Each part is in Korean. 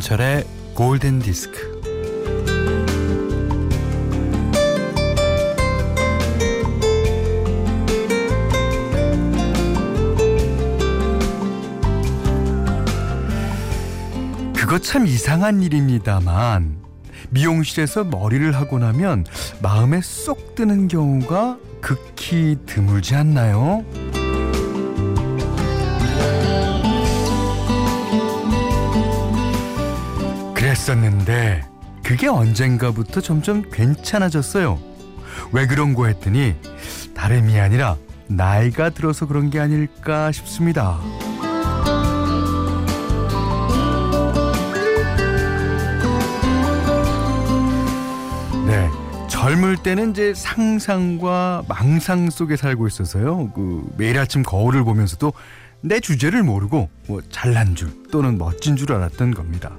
김현철의 골든 디스크. 그거 참 이상한 일입니다만 미용실에서 머리를 하고 나면 마음에 쏙 드는 경우가 극히 드물지 않나요? 그랬었는데 그게 언젠가부터 점점 괜찮아졌어요. 왜 그런 거 했더니 다름이 아니라 나이가 들어서 그런 게 아닐까 싶습니다. 네. 젊을 때는 이제 상상과 망상 속에 살고 있어서요. 그 매일 아침 거울을 보면서도 내 주제를 모르고 뭐 잘난 줄 또는 멋진 줄 알았던 겁니다.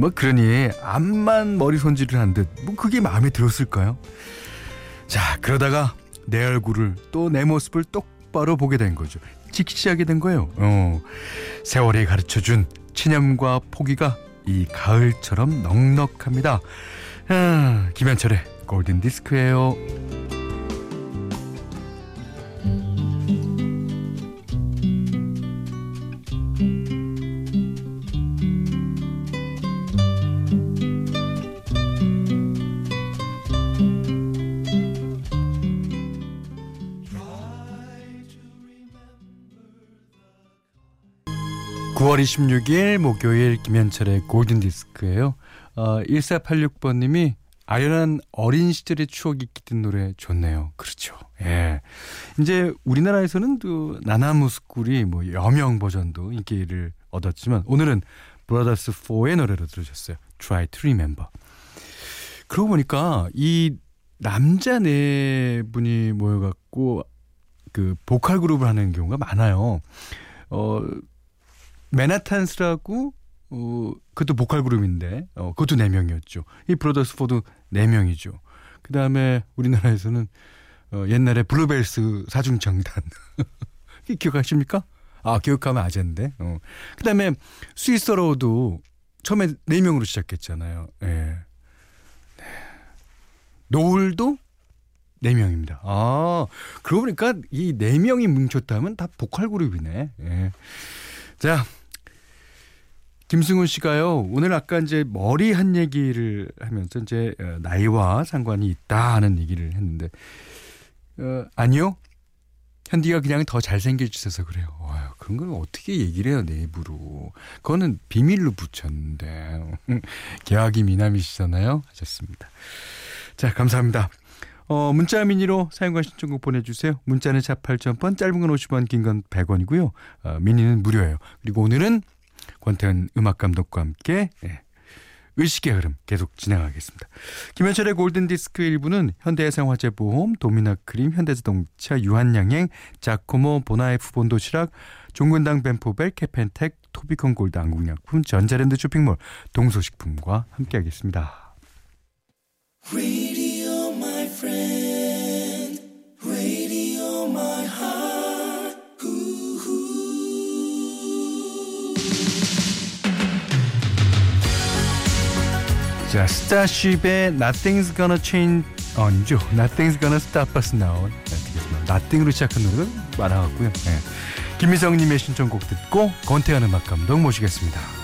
뭐 그러니 암만 머리 손질을 한 듯 뭐 그게 마음에 들었을까요? 자 그러다가 내 얼굴을 또 내 모습을 똑바로 보게 된 거죠. 직시하게 된 거예요. 어, 세월이 가르쳐준 체념과 포기가 이 가을처럼 넉넉합니다. 아, 김현철의 골든 디스크예요. 9월 26일 목요일 김현철의 골든 디스크예요. 어, 1486번 님이 아련한 어린 시절의 추억이 깃든 노래 좋네요. 그렇죠. 예. 이제 우리나라에서는 또 나나무스쿨이 뭐 여명 버전도 인기를 얻었지만 오늘은 브라더스 4의 노래로 들으셨어요. Try to Remember. 그러고 보니까 이 남자 네 분이 모여갖고 그 보컬 그룹을 하는 경우가 많아요. 어, 맨하탄스라고 어, 그것도 보컬 그룹인데 어, 그것도 네 명이었죠. 이 브라더스 포도 네 명이죠. 그 다음에 우리나라에서는 어, 옛날에 블루벨스 사중창단 기억하십니까? 아 기억하면 아재인데. 어. 그 다음에 스윗소로우도 처음에 네 명으로 시작했잖아요. 예. 네. 노을도 네 명입니다. 아 그러고 보니까 이네 명이 뭉쳤다면 다 보컬 그룹이네. 예. 자 김승훈 씨가요. 오늘 아까 이제 머리 한 얘기를 하면서 이제 어, 나이와 상관이 있다 하는 얘기를 했는데 어, 아니요. 현디가 그냥 더 잘생겨주셔서 그래요. 와, 그런 걸 어떻게 얘기를 해요, 내부로. 그거는 비밀로 붙였는데. 계약이 미남이시잖아요. 하셨습니다. 자, 감사합니다. 어, 문자 미니로 사용과 신청곡 보내주세요. 문자는 샵 8000번, 짧은 건 50원, 긴 건 100원이고요. 어, 미니는 무료예요. 그리고 오늘은 권태현 음악감독과 함께 예, 의식의 흐름 계속 진행하겠습니다. 김현철의 골든디스크 1부는 현대해상화재보험, 도미나크림, 현대자동차, 유한양행, 자코모, 보나이프 본도시락, 종근당 벤포벨, 캐펜텍, 토비콘 골드 한국약품, 전자랜드 쇼핑몰, 동소식품과 함께하겠습니다. 자, 스타쉽의 Nothing's Gonna Change 아니죠. Nothing's Gonna Stop Us Now 듣겠습니다. Nothing으로 시작한 노래가 많아갖고요. 네. 김미성님의 신청곡 듣고 권태현 음악 감독 모시겠습니다.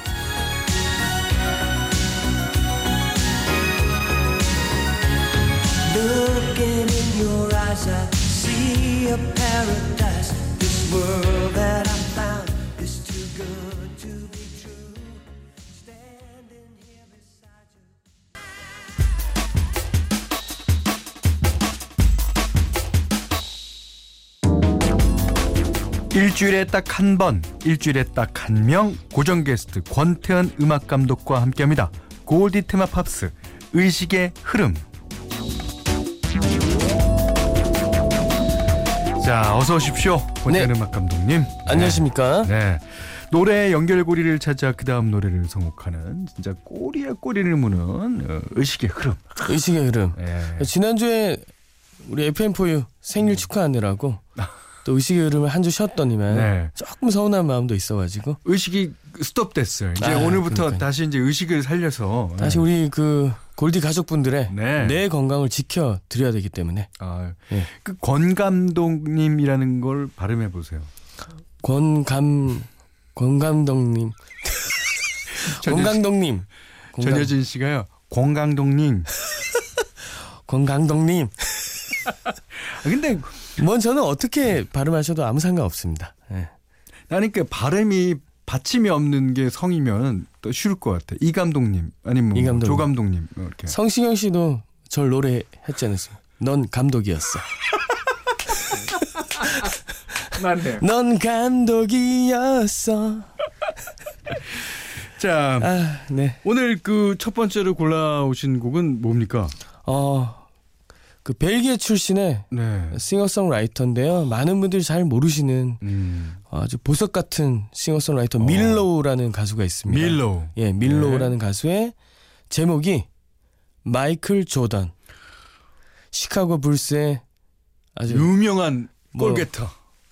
일주일에 딱 한 번, 일주일에 딱 한 명 고정 게스트 권태현 음악 감독과 함께합니다. 골디 테마 팝스 의식의 흐름. 자, 어서 오십시오. 권태현 네. 음악 감독님. 안녕하십니까? 네. 네. 노래 연결고리를 찾아 그 다음 노래를 선곡하는 진짜 꼬리에 꼬리를 무는 어, 의식의 흐름. 의식의 흐름. 네. 지난주에 우리 FM4U 생일 축하하느라고 또 의식의 흐름을 한 주 쉬었더니만 네. 조금 서운한 마음도 있어가지고 의식이 스톱됐어요. 이제 아, 오늘부터 그러니까요. 다시 이제 의식을 살려서 다시 네. 우리 그 골디 가족분들의 네. 내 건강을 지켜 드려야 되기 때문에 아, 예. 그 권감독님이라는 걸 발음해 보세요. 권감 권감독님 권강- 전여진 씨가요. 권강동님 아, 근데 뭐 저는 어떻게 발음하셔도 아무 상관 없습니다. 예. 나는 그 발음이 받침이 없는 게 성이면 또 쉬울 것 같아. 이 감독님 아니면 뭐이 감독님. 조 감독님 뭐 이렇게. 성시경 씨도 절 노래했지 않았어요? 넌 감독이었어. 맞네. 넌 감독이었어. 자 아, 네. 오늘 그 첫 번째로 골라오신 곡은 뭡니까? 어, 그 벨기에 출신의 네. 싱어송라이터인데요. 많은 분들이 잘 모르시는 음. 아주 보석 같은 싱어송라이터 어. 밀로우라는 가수가 있습니다. 밀로우. 예, 밀로우라는 가수의 제목이 마이클 조던. 시카고 불스의 아주 유명한 뭐 골게터.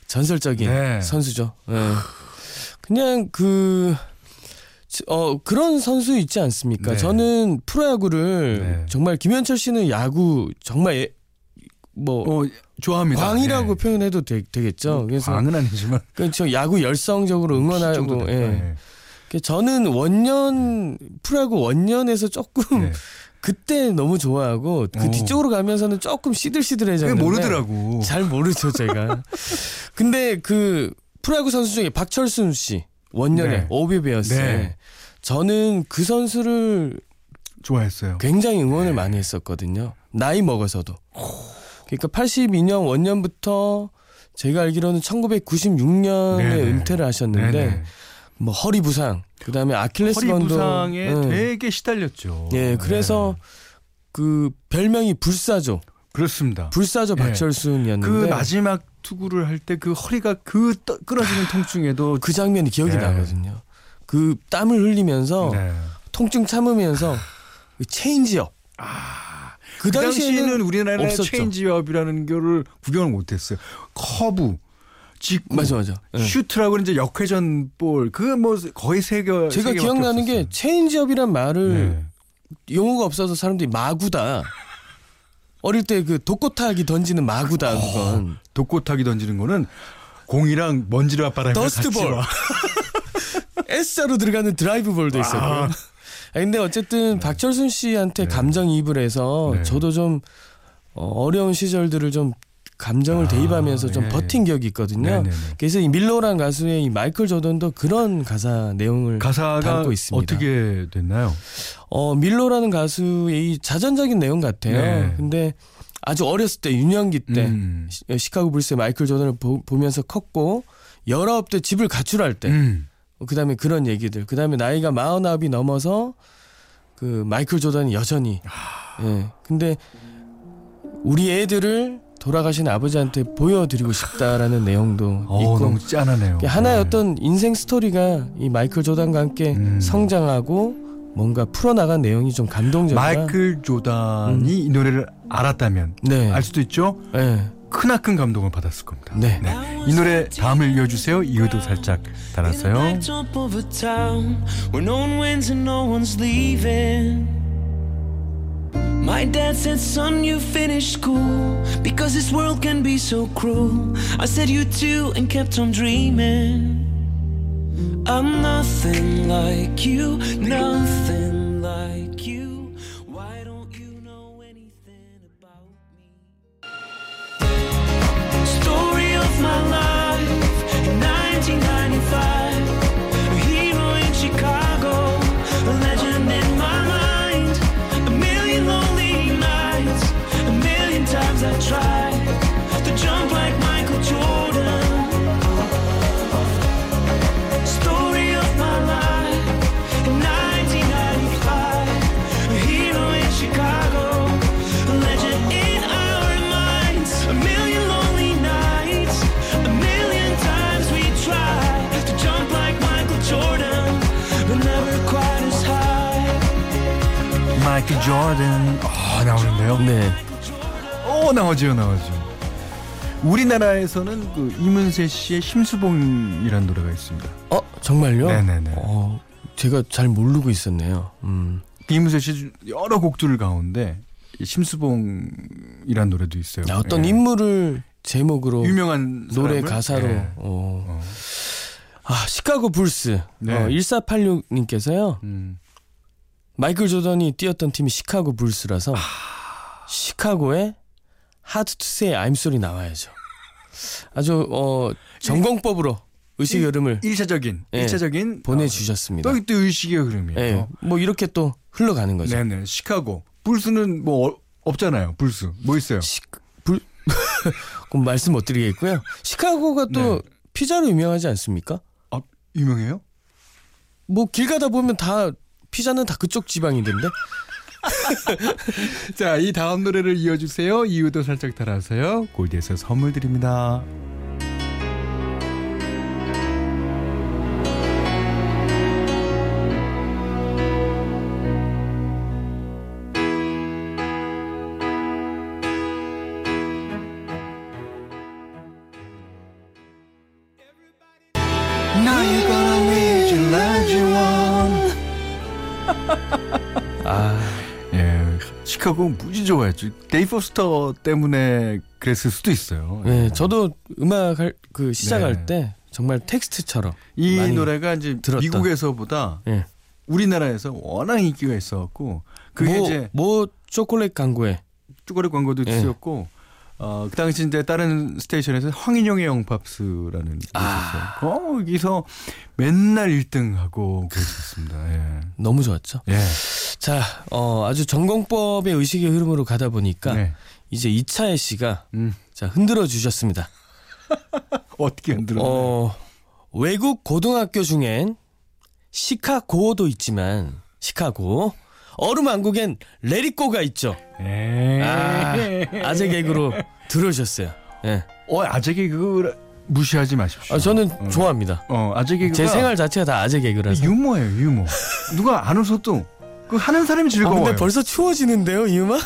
전설적인 네. 선수죠. 예. 그냥 그, 어, 그런 선수 있지 않습니까? 네. 저는 프로야구를 네. 정말 김현철 씨는 야구 정말 예- 뭐 어, 좋아합니다. 광이라고 네. 표현해도 되, 겠죠 그래서 광은 아니지만 그저 야구 열성적으로 키 응원하고 예. 네. 그 저는 원년 프로야구 원년에서 조금 네. 그때 너무 좋아하고 그 오. 뒤쪽으로 가면서는 조금 시들시들해졌는데 모르더라고. 잘 모르죠 제가. 근데 그 프로야구 선수 중에 박철순 씨 원년에 네. 오비베어스 네. 저는 그 선수를 좋아했어요. 굉장히 응원을 네. 많이 했었거든요. 나이 먹어서도. 그러니까 82년 원년부터 제가 알기로는 1996년에 네네. 은퇴를 하셨는데 네네. 뭐 허리 부상, 그다음에 아킬레스 허리 건도 부상에 응. 되게 시달렸죠. 예, 그래서 네. 그 별명이 불사조, 그렇습니다. 불사조 예. 박철순이었는데 그 마지막 투구를 할 때 그 허리가 그 떠- 끊어지는 통증에도 그 장면이 기억이 네. 나거든요. 그 땀을 흘리면서 네. 통증 참으면서 그 체인지업. 그그 당시에는 당시에는 우리나라에 없었죠. 체인지업이라는 거를 구경을 못했어요. 커브, 직구, 맞아 맞아. 예. 슈트라고 이제 역회전 볼, 그거 뭐 거의 세 개. 제가 기억나는 게 없었어요. 체인지업이란 말을 네. 용어가 없어서 사람들이 마구다. 어릴 때 그 독고탁이 던지는 마구다 그건. 독고탁이 던지는 거는 공이랑 먼지를 바람에 dust ball. S자로 들어가는 드라이브 볼도 있었고요. 아. 아, 근데 어쨌든 박철순 씨한테 네. 감정이입을 해서 네. 저도 좀 어, 어려운 시절들을 좀 감정을 아, 대입하면서 좀 예, 버틴 기억이 있거든요. 네네네. 그래서 이 밀로란 가수의 이 마이클 조던도 그런 가사 내용을 가사가 담고 있습니다. 어떻게 됐나요? 어 밀로라는 가수의 이 자전적인 내용 같아요. 네. 근데 아주 어렸을 때 유년기 때 음. 시- 시카고 불스의 마이클 조던을 보, 면서 컸고 열아홉 때 집을 가출할 때 음. 그다음에 그런 얘기들 그다음에 나이가 마흔아홉이 넘어서 그 마이클 조던이 여전히 예 근데 우리 애들을 돌아가신 아버지한테 보여드리고 싶다라는 내용도 어, 있고 너무 짠하네요. 하나의 네. 어떤 인생 스토리가 이 마이클 조던과 함께 음. 성장하고 뭔가 풀어나간 내용이 좀 감동적이다. 마이클 조단이 이 노래를 알았다면 네. 알 수도 있죠. 네. 크나큰 감동을 받았을 겁니다. 네. 이 노래 다음을 이어주세요. 이유도 살짝 달았어요. My dad said, Son, you finished school because this world can be so cruel. I said, You too, and kept on dreaming. I'm nothing like you, nothing like you. 마이클 조던. 아 나오는데요. 네. 오 나오죠 나오죠. 우리나라에서는 그 이문세 씨의 심수봉이라는 노래가 있습니다. 어 정말요? 네네네. 어 제가 잘 모르고 있었네요. 음. 이문세 씨 여러 곡들 가운데 이 심수봉이라는 노래도 있어요. 아, 어떤 예. 인물을 제목으로 유명한 노래 사람을? 가사로 예. 어. 어. 아 시카고 불스 네. 어, 1486님께서요 음. 마이클 조던이 뛰었던 팀이 시카고 불스라서 시카고에 Hard to Say I'm Sorry 나와야죠. 아주 어 정공법으로 의식의 일- 흐름을 일차적인 예. 일차적인 보내주셨습니다. 또, 또 의식의 흐름이에요. 예, 뭐 이렇게 또 흘러가는 거죠. 네네. 시카고 불스는 뭐 어- 없잖아요. 불스 뭐 있어요? 시, 불, 그럼 말씀 못 드리겠고요. 시카고가 또 네. 피자로 유명하지 않습니까? 아 유명해요? 뭐 길 가다 보면 다 피자는 다 그쪽 지방이던데. 자, 이 다음 노래를 이어주세요. 이유도 살짝 달아서요. 골디에서 선물 드립니다. 예, 시카고 무지 좋아했죠. 데이빗 포스터 때문에 그랬을 수도 있어요. 네, 저도 음악 할, 그 시작할 네. 때 정말 텍스트처럼 이 노래가 이제 들었던. 미국에서보다 예. 우리나라에서 워낙 인기가 있어갖고 그게 뭐, 이제 뭐 초콜릿 광고에 쭈거리 광고도 예. 쓰였고 어, 그 당시 이제 다른 스테이션에서 황인용의 영팝스라는 게 아. 있었어요. 거기서 맨날 1등하고 그랬었습니다. 예. 너무 좋았죠. 예. 자, 어, 아주 전공법의 의식의 흐름으로 가다 보니까 네. 이제 이차혜 씨가 음. 자 흔들어 주셨습니다. 어떻게 흔들어? 어, 외국 고등학교 중엔 시카고도 있지만 시카고 얼음 왕국엔 레리꼬가 있죠. 예. 아, 아재 개그로 들어오셨어요. 예. 어, 아재 개그 무시하지 마십시오. 아, 저는 어. 좋아합니다. 어, 아재 개그가 제 생활 자체가 다 아재 개그라서. 유머예요, 유머. 누가 안 웃어도 그 하는 사람이 아, 즐거워요. 근데 벌써 추워지는데요, 이 음악?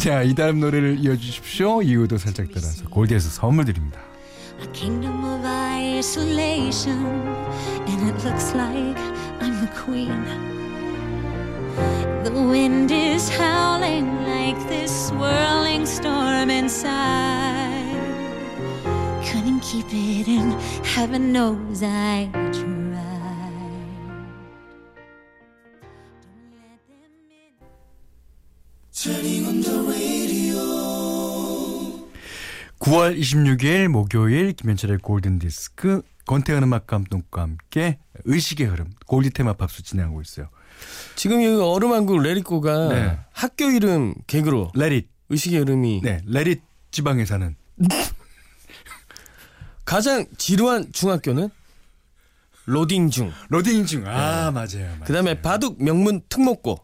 자, 이 다음 노래를 이어주십시오. 이유도 살짝 따라서 골드에서 선물 드립니다. A kingdom of isolation, and it looks like I'm the queen. The wind is howling like this swirling storm inside. Couldn't keep it in, heaven knows I tried. 9월 26일 목요일 김현철의 골든 디스크 권태현 음악 감독과 함께 의식의 흐름 골디 테마 팝스 진행하고 있어요. 지금 이 얼음왕국 Let It Go가 네. 학교 이름 개그로 레릿 의식의 흐름이 네 레릿 지방에 사는 가장 지루한 중학교는 로딩 중. 로딩 중. 아 맞아요. 맞아요. 그다음에 바둑 명문 특목고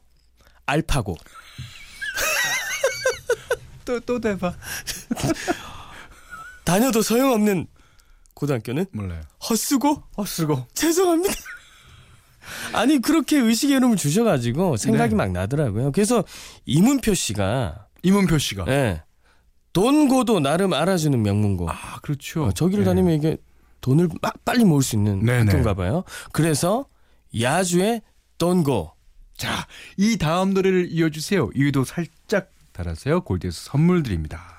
알파고. 또 또 대봐. 다녀도 소용없는 고등학교는 몰라요. 헛수고 헛수고. 죄송합니다. 아니 그렇게 의식의 흐름을 주셔가지고 생각이 네. 막 나더라고요. 그래서 이문표 씨가 이문표 씨가. 예, 돈고도 나름 알아주는 명문고. 아 그렇죠. 어, 저기를 네. 다니면 이게 돈을 막 빨리 모을 수 있는 네네. 학교인가 봐요. 그래서 야주의 돈고. 자, 이 다음 노래를 이어주세요. 이유도 살짝 달아서요. 골드에서 선물 드립니다.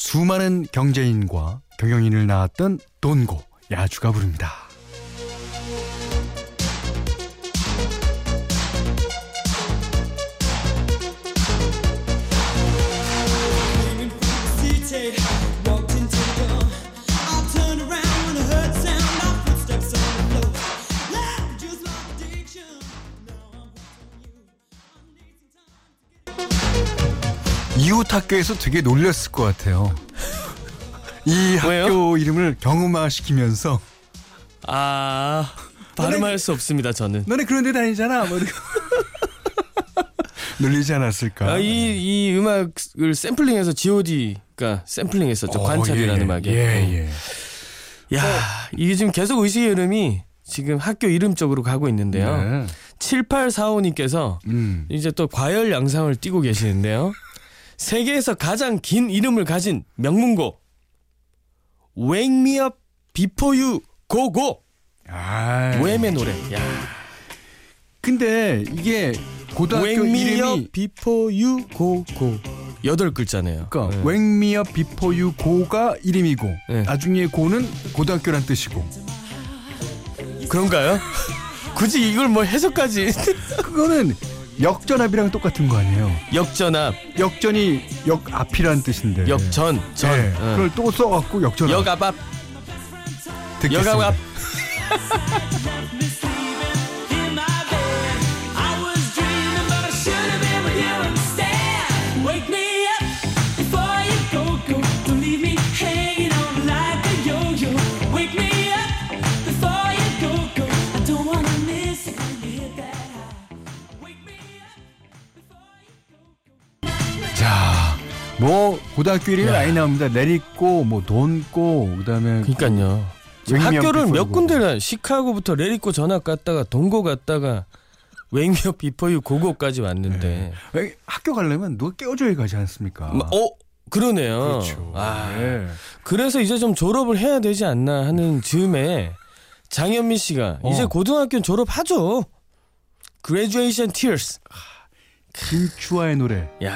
수많은 경제인과 경영인을 낳았던 돈고 야주가 부릅니다. 학교에서 되게 놀렸을 것 같아요. 이 왜요? 학교 이름을 경음화 시키면서 아 발음할 수 없습니다. 저는. 너네 그런 데 다니잖아. 뭐 놀리지 않았을까? 아, 이, 이 음악을 샘플링해서 G.O.D가 샘플링했었죠. 어, 관찰이라는 예, 음악에. 예, 예. 야, 이게 지금 계속 의식의 흐름이 지금 학교 이름 쪽으로 가고 있는데요. 네. 7845님께서 음. 이제 또 과열 양상을 띠고 계시는데요. 세계에서 가장 긴 이름을 가진 명문고 Wake Me Up Before You Go Go 아. 웸의 노래. 야. 근데 이게 고등학교 Wake Me 이름이 Up Before You Go Go 여덟 글자네요. 그러니까 네. Wake Me Up Before You Go가 이름이고 네. 나중에 고는 고등학교란 뜻이고 그런가요? 굳이 이걸 뭐 해석까지 그거는 역전압이랑 똑같은 거 아니에요? 역전압, 역전이 역 앞이란 뜻인데. 역전, 전, 네. 어. 그걸 또 써갖고 역전압. 역압압, 듣겠습니다. 역압압. 뭐 고등학교 이름이 야. 많이 나옵니다. Let It Go, 뭐 Don't Go, 그다음에 그러니까요. 학교를 몇. 군데를 시카고부터 Let It Go 전학 갔다가 Don't Go 갔다가 웨이미업 비포유 고고까지 왔는데 왜 학교 가려면 누가 깨워줘야 가지 않습니까? 마- 어 그러네요. 그렇죠. 아, 네. 그래서 이제 좀 졸업을 해야 되지 않나 하는 즈음에 장현미 씨가 어. 이제 고등학교 졸업하죠. Graduation Tears. 김추아의 노래. 야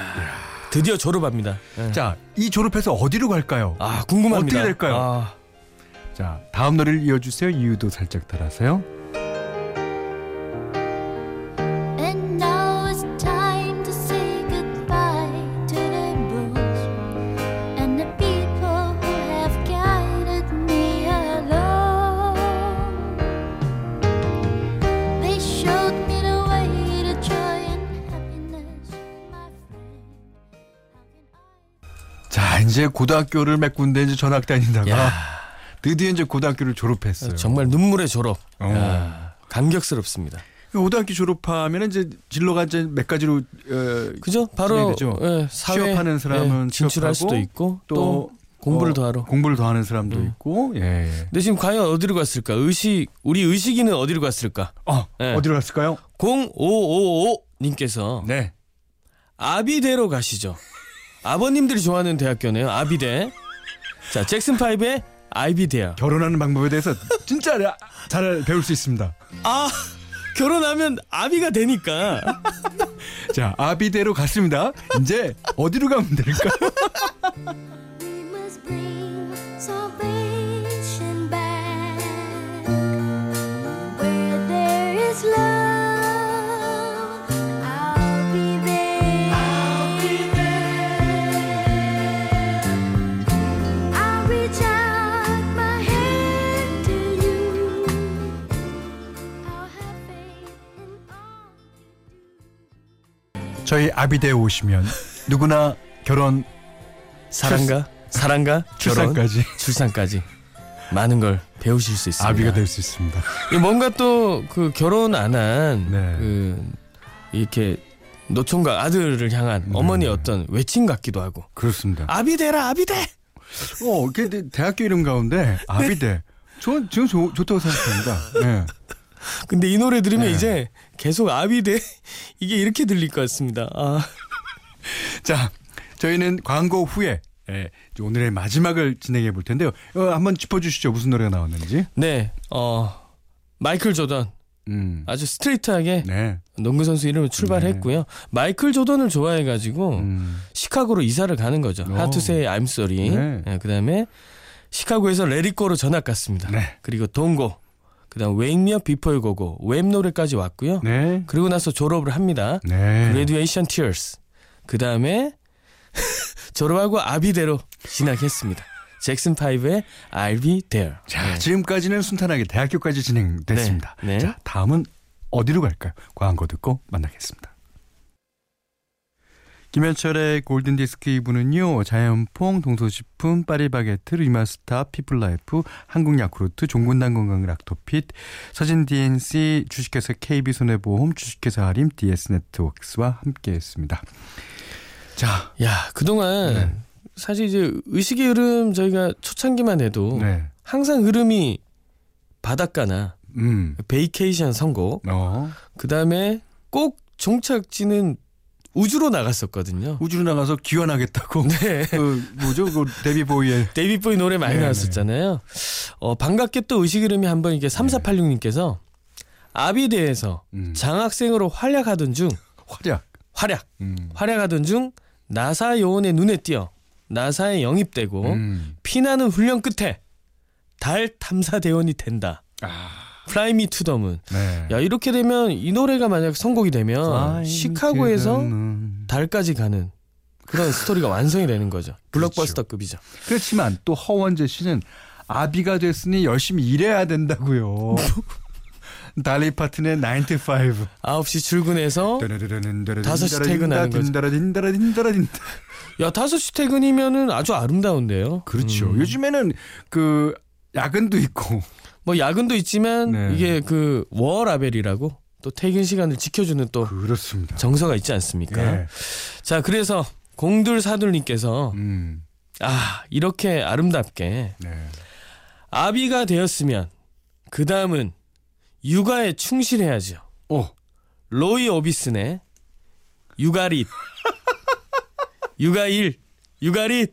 드디어 졸업합니다. 예. 자, 이 졸업해서 어디로 갈까요? 아 궁금합니다. 어떻게 될까요? 아, 자, 다음 노래를 이어주세요. 이유도 살짝 달아서요. 이제 고등학교를 몇 군데 이제 전학 다니다가 야 드디어 이제 고등학교를 졸업했어요. 정말 눈물의 졸업. 어. 야, 감격스럽습니다. 고등학교 졸업하면 이제 진로가 이제 몇 가지로 어, 그죠? 바로. 예, 사회 취업하는 사람은 예, 진출할 수도 있고 또, 또 공부를 어, 더하러. 공부를 더 하는 사람도 음. 있고 예. 예. 근데 지금 과연 어디로 갔을까? 의식 우리 의식이는 어디로 갔을까? 어, 네. 어디로 갔을까요? 0555 님께서 네. 아비대로 가시죠. 아버님들이 좋아하는 대학교네요. 아비대. 자, 잭슨 5의 아이비대야. 결혼하는 방법에 대해서 진짜 잘 배울 수 있습니다. 아, 결혼하면 아비가 되니까. 자, 아비대로 갔습니다. 이제 어디로 가면 될까요? 저희 아비대에 오시면 누구나 결혼 사랑가, 사랑가, 결혼, 출산까지 출산까지 많은 걸 배우실 수 있습니다. 아비가 될 수 있습니다. 이 뭔가 또 그 결혼 안한 네. 그 이렇게 노총각 아들을 향한 네. 어머니의 어떤 외침 같기도 하고 그렇습니다. 아비대라 아비대 어, 근데 대학교 이름 가운데 아비대. 저는 지금 좋, 좋다고 생각합니다. 네. 근데 이 노래 들으면 네. 이제 계속 아비대 이게 이렇게 들릴 것 같습니다 아 자, 저희는 광고 후에 예, 오늘의 마지막을 진행해 볼 텐데요. 어, 한번 짚어주시죠. 무슨 노래가 나왔는지. 네, 어 마이클 조던 음. 아주 스트레이트하게 네. 농구 선수 이름을 출발했고요. 마이클 조던을 좋아해가지고 음. 시카고로 이사를 가는 거죠. 오. 하투세의 I'm sorry. 네. 네, 그다음에 시카고에서 레리코로 전학 갔습니다. 네. 그리고 동고, 그다음 You Go Go 웹 노래까지 왔고요. 네. 그리고 나서 졸업을 합니다. 네. Graduation Tears. 그다음에 졸업하고 아비대로 진학했습니다. 잭슨 5의 I'll Be There. 자, 지금까지는 순탄하게 대학교까지 진행됐습니다. 네. 네. 자, 다음은 어디로 갈까요? 광고 듣고 만나겠습니다. 김현철의 골든디스크 2부는요. 자연퐁, 동서식품, 파리바게트, 리마스타, 피플라이프, 한국야쿠르트, 종근당건강 락토핏, 서진 DNC, 주식회사 KB손해보험, 주식회사 하림, DS네트워크스와 함께했습니다. 자, 야, 그동안 네. 사실 이제 의식의 흐름 저희가 초창기만 해도 네. 항상 흐름이 바닷가나 음, vacation 선곡, 어, 그 다음에 꼭 종착지는 우주로 나갔었거든요. 우주로 나가서 귀환하겠다고. 네. 그 뭐죠? 그 데이빗 보위의 데이빗 보위 노래 많이 네, 나왔었잖아요. 어, 반갑게 또 의식 흐름이 한번 이게 3486님께서 아비대에서 음. 장학생으로 활약하던 중 활약. 활약 음. 활약하던 중 나사 요원의 눈에 띄어 나사에 영입되고 음. 피나는 훈련 끝에 달 탐사 대원이 된다. 아. Fly Me to the Moon. 네. 야 이렇게 되면 이 노래가 만약 선곡이 되면 시카고에서. 달까지 가는 그런 스토리가 완성이 되는 거죠. 블록버스터급이죠. 그렇지만 또 허원재 씨는 아비가 됐으니 열심히 일해야 된다고요. 달리 파튼의 9 to 5. 9시 출근해서 다섯 시 퇴근하는 거죠. 야 5시 퇴근이면은 아주 아름다운데요. 그렇죠. 음. 요즘에는 그 야근도 있고 뭐 야근도 있지만 네. 이게 그 워라벨이라고 또 퇴근 시간을 지켜주는 또 그렇습니다. 정서가 있지 않습니까? 예. 자 그래서 공들사들님께서 음. 아 이렇게 아름답게 네. 아비가 되었으면 그 다음은 육아에 충실해야죠. 오. 로이 오비슨의 육아릿 육아일 육아릿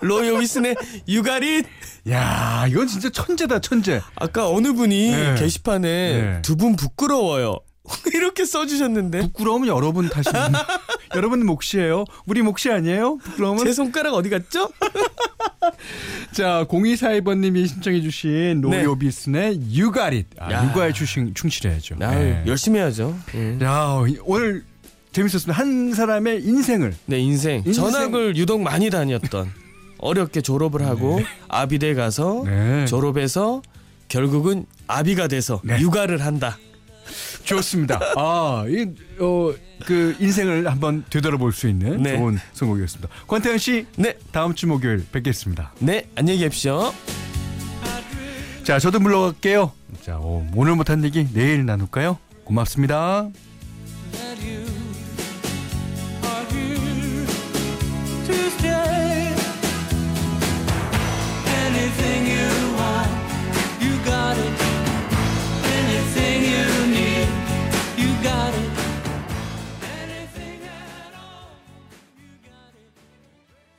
로이 오비슨의 육아릿 야, 이건 진짜 천재다, 천재. 아까 어느 분이 네. 게시판에 네. 두분 부끄러워요 이렇게 써주셨는데 부끄러우면 여러분 탓입니다. 여러분 몫이에요. 우리 몫이 아니에요? 부끄러우면 제 손가락 어디 갔죠? 자, 0242번님이 신청해주신 로이 네. 오비슨의 It. 아, 야. 육아에 충실, 충실해야죠. 아, 네. 열심히 해야죠. 음. 야, 오늘 재밌었습니다. 한 사람의 인생을. 내 인생, 인생. 전학을 유독 많이 다녔던 어렵게 졸업을 하고 아비대 가서 네. 졸업해서 결국은 아비가 돼서 네. 육아를 한다. 좋습니다. 아, 이, 어, 그 인생을 한번 되돌아볼 수 있는 네. 좋은 선곡이었습니다. 권태현 씨, 네, 다음 주 목요일 뵙겠습니다. 네, 안녕히 계십시오. 자, 저도 물러갈게요. 자, 어, 오늘 못한 얘기 내일 나눌까요? 고맙습니다.